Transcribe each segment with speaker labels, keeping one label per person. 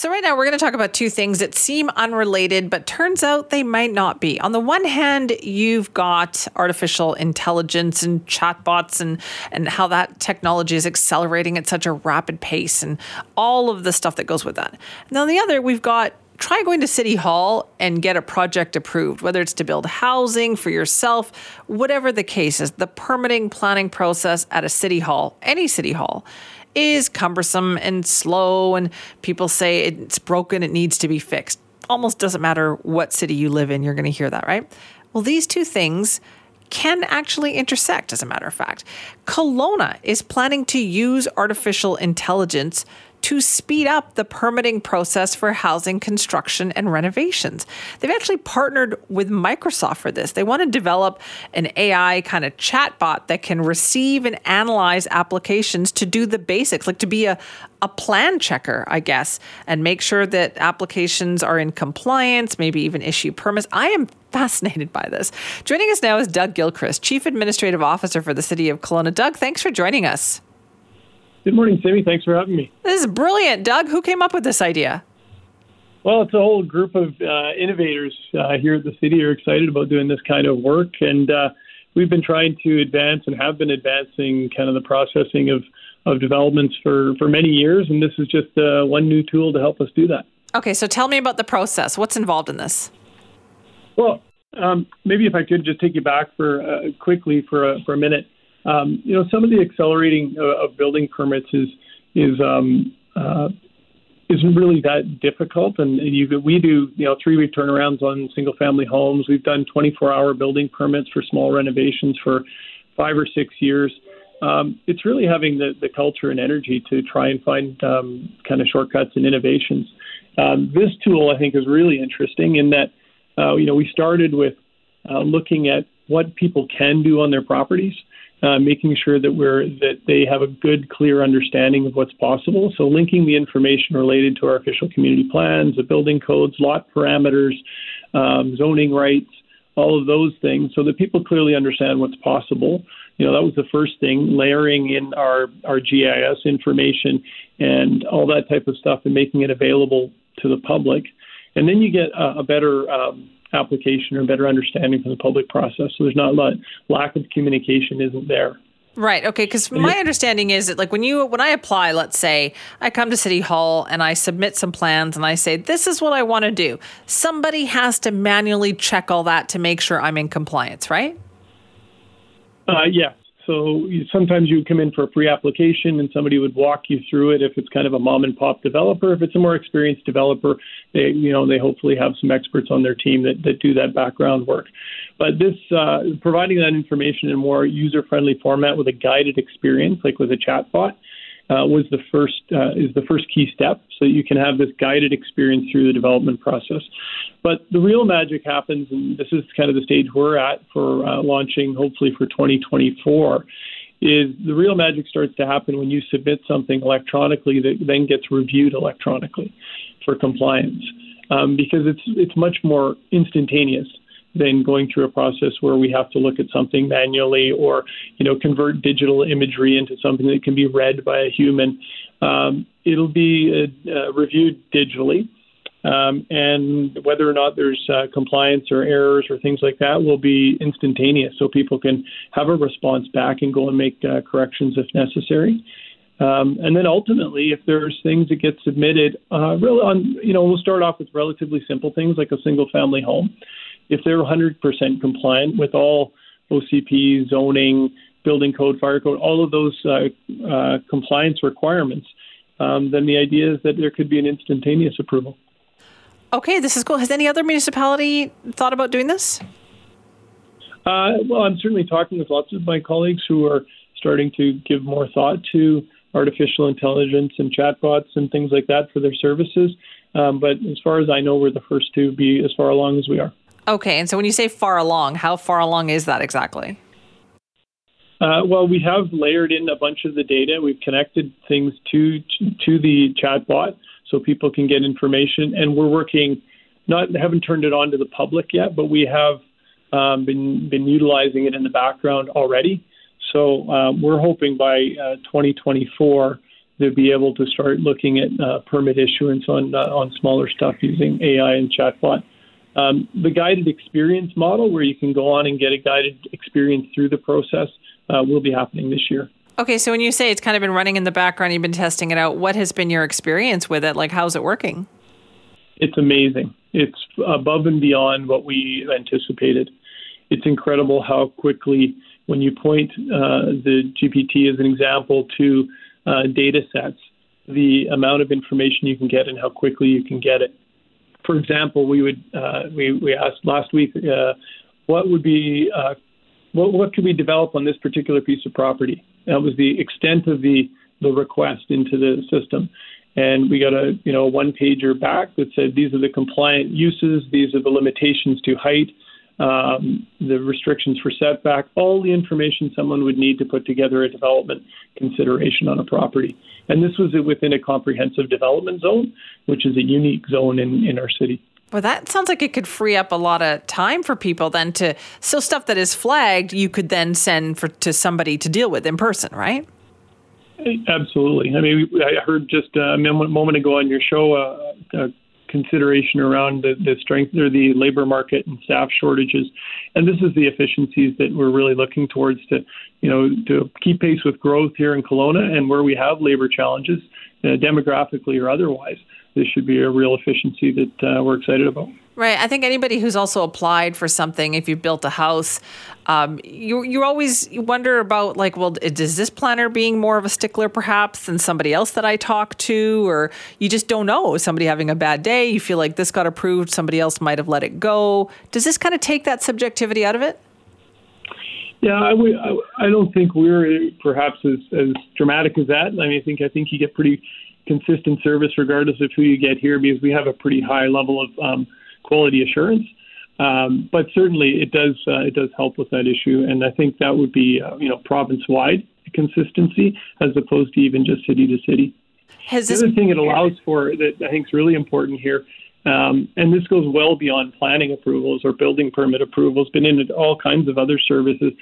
Speaker 1: So, right now, we're going to talk about two things that seem unrelated, but turns out they might not be. On the one hand, you've got artificial intelligence and chatbots and, and how that technology is accelerating at such a rapid pace and all of the stuff that goes with that. And on the other, we've got try going to City Hall and get a project approved, whether it's to build housing for yourself, whatever the case is, the permitting planning process at a City Hall, any City Hall is cumbersome and slow, and people say it's broken, it needs to be fixed. Almost doesn't matter what city you live in, you're going to hear that, right? Well, these two things can actually intersect, as a matter of fact. Kelowna is planning to use artificial intelligence to speed up the permitting process for housing construction and renovations. They've actually partnered with Microsoft for this. They want to develop an AI kind of chatbot that can receive and analyze applications to do the basics, like to be a, a plan checker, I guess, and make sure that applications are in compliance, maybe even issue permits. I am fascinated by this. Joining us now is Doug Gilchrist, Chief Administrative Officer for the City of Kelowna. Doug, thanks for joining us.
Speaker 2: Good morning, Sammy. Thanks for having me.
Speaker 1: This is brilliant. Doug, who came up with this idea?
Speaker 2: Well, it's a whole group of uh, innovators uh, here at the city are excited about doing this kind of work, and uh, we've been trying to advance and have been advancing kind of the processing of, of developments for, for many years, and this is just uh, one new tool to help us do that.
Speaker 1: Okay, so tell me about the process. What's involved in this?
Speaker 2: Well, um, maybe if I could just take you back for uh, quickly for a, for a minute. Um, you know, some of the accelerating uh, of building permits is is um, uh, isn't really that difficult, and, you, we do you know three week turnarounds on single family homes. We've done 24 hour building permits for small renovations for five or six years. Um, it's really having the, the culture and energy to try and find um, kind of shortcuts and innovations. Um, this tool, I think, is really interesting in that uh, you know we started with uh, looking at what people can do on their properties uh, making sure that we're that they have a good, clear understanding of what's possible. So linking the information related to our official community plans, the building codes, lot parameters, um, zoning rights, all of those things, so that people clearly understand what's possible. You know, that was the first thing, layering in our, our GIS information and all that type of stuff and making it available to the public. And then you get a, a better um, application or better understanding from the public process. So there's not a lot, lack of communication isn't there.
Speaker 1: Right. Okay. Because my understanding is that, like, when you when I apply, let's say I come to City Hall and I submit some plans and I say this is what I want to do. Somebody has to manually check all that to make sure I'm in compliance, right?
Speaker 2: Uh, yes. So sometimes you would come in for a free application and somebody would walk you through it if it's kind of a mom and pop developer. If it's a more experienced developer, they you know they hopefully have some experts on their team that, that do that background work. But this uh, providing that information in a more user-friendly format with a guided experience, like with a chatbot, uh, was the first uh, is the first key step, so you can have this guided experience through the development process. But the real magic happens, and this is kind of the stage we're at for uh, launching, hopefully for 2024. Is the real magic starts to happen when you submit something electronically that then gets reviewed electronically for compliance, um, because it's it's much more instantaneous than going through a process where we have to look at something manually or you know convert digital imagery into something that can be read by a human. Um, it'll be uh, uh, reviewed digitally. Um, and whether or not there's uh, compliance or errors or things like that will be instantaneous, so people can have a response back and go and make uh, corrections if necessary. Um, and then ultimately, if there's things that get submitted, uh, really on, you know, we'll start off with relatively simple things like a single family home if they're 100% compliant with all OCP, zoning, building code, fire code, all of those uh, uh, compliance requirements, um, then the idea is that there could be an instantaneous approval.
Speaker 1: Okay, this is cool. Has any other municipality thought about doing this?
Speaker 2: Uh, well, I'm certainly talking with lots of my colleagues who are starting to give more thought to artificial intelligence and chatbots and things like that for their services. Um, but as far as I know, we're the first to be as far along as we are.
Speaker 1: Okay, and so when you say far along, how far along is that exactly?
Speaker 2: Uh, well, we have layered in a bunch of the data. We've connected things to to the chatbot so people can get information, and we're working. Not haven't turned it on to the public yet, but we have um, been been utilizing it in the background already. So um, we're hoping by uh, 2024 to be able to start looking at uh, permit issuance on uh, on smaller stuff using AI and chatbot. Um, the guided experience model, where you can go on and get a guided experience through the process, uh, will be happening this year.
Speaker 1: Okay, so when you say it's kind of been running in the background, you've been testing it out. What has been your experience with it? Like, how's it working?
Speaker 2: It's amazing. It's above and beyond what we anticipated. It's incredible how quickly, when you point uh, the GPT as an example to uh, data sets, the amount of information you can get and how quickly you can get it. For example, we would uh, we we asked last week uh, what would be uh, what, what could we develop on this particular piece of property? That was the extent of the, the request into the system. And we got a you know one pager back that said these are the compliant uses, these are the limitations to height, um, the restrictions for setback, all the information someone would need to put together a development consideration on a property. And this was within a comprehensive development zone, which is a unique zone in, in our city.
Speaker 1: Well, that sounds like it could free up a lot of time for people then to so stuff that is flagged you could then send for to somebody to deal with in person, right?
Speaker 2: Absolutely. I mean, I heard just a moment ago on your show uh, a consideration around the, the strength or the labor market and staff shortages, and this is the efficiencies that we're really looking towards to, you know, to keep pace with growth here in Kelowna and where we have labor challenges, uh, demographically or otherwise this should be a real efficiency that uh, we're excited about.
Speaker 1: Right. I think anybody who's also applied for something, if you built a house, um, you you always wonder about like, well, is this planner being more of a stickler perhaps than somebody else that I talk to, or you just don't know. Somebody having a bad day, you feel like this got approved, somebody else might have let it go. Does this kind of take that subjectivity out of it?
Speaker 2: Yeah, I, I, I don't think we're perhaps as, as dramatic as that. I mean, I think I think you get pretty consistent service regardless of who you get here because we have a pretty high level of um, quality assurance. Um, but certainly it does uh, it does help with that issue, and I think that would be uh, you know province wide consistency as opposed to even just city to city. Has the other thing it allows for that I think is really important here, um, and this goes well beyond planning approvals or building permit approvals, but into all kinds of other services,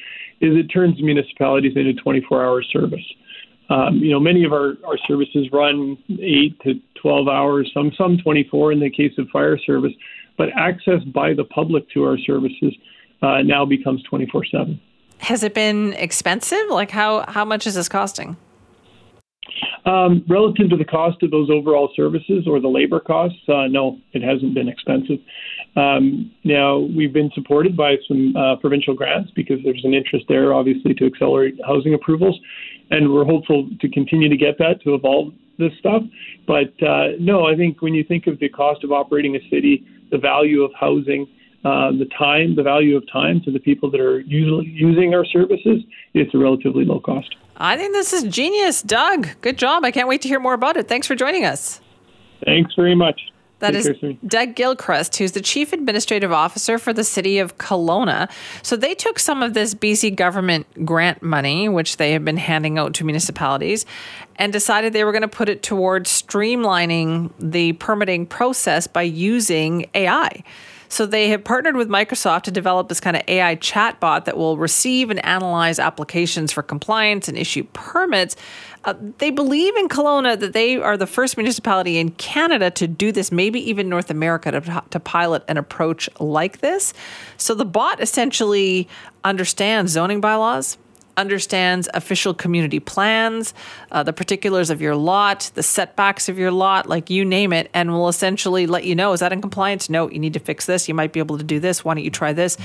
Speaker 2: is it turns municipalities into 24-hour service. Um, you know, many of our, our services run eight to 12 hours, some some 24 in the case of fire service, but access by the public to our services uh, now becomes 24/7.
Speaker 1: Has it been expensive? Like how how much is this costing?
Speaker 2: Um, relative to the cost of those overall services or the labor costs, uh, no, it hasn't been expensive. Um, now, we've been supported by some uh, provincial grants because there's an interest there, obviously, to accelerate housing approvals and we're hopeful to continue to get that to evolve this stuff. But uh, no, I think when you think of the cost of operating a city, the value of housing, uh, the time, the value of time to the people that are usually using our services, it's a relatively low cost.
Speaker 1: I think this is genius, Doug. Good job. I can't wait to hear more about it. Thanks for joining us.
Speaker 2: Thanks very much.
Speaker 1: That is Doug Gilchrist, who's the Chief Administrative Officer for the City of Kelowna. So they took some of this BC government grant money, which they have been handing out to municipalities, and decided they were going to put it towards streamlining the permitting process by using AI. So they have partnered with Microsoft to develop this kind of AI chatbot that will receive and analyze applications for compliance and issue permits. Uh, they believe in Kelowna that they are the first municipality in Canada to do this, maybe even North America to, to pilot an approach like this. So the bot essentially understands zoning bylaws, understands official community plans, uh, the particulars of your lot, the setbacks of your lot, like you name it, and will essentially let you know is that in compliance? No, you need to fix this. You might be able to do this. Why don't you try this?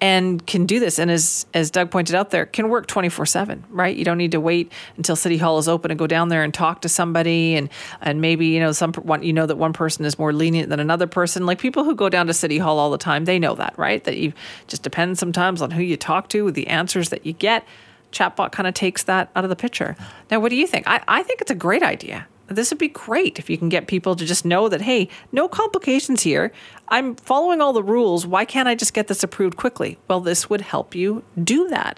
Speaker 1: And can do this. And as as Doug pointed out, there can work twenty four seven. Right? You don't need to wait until City Hall is open and go down there and talk to somebody. And and maybe you know some one you know that one person is more lenient than another person. Like people who go down to City Hall all the time, they know that, right? That you just depends sometimes on who you talk to, with the answers that you get chatbot kind of takes that out of the picture. Now, what do you think? I, I think it's a great idea. this would be great if you can get people to just know that, hey, no complications here. I'm following all the rules. Why can't I just get this approved quickly? Well, this would help you do that.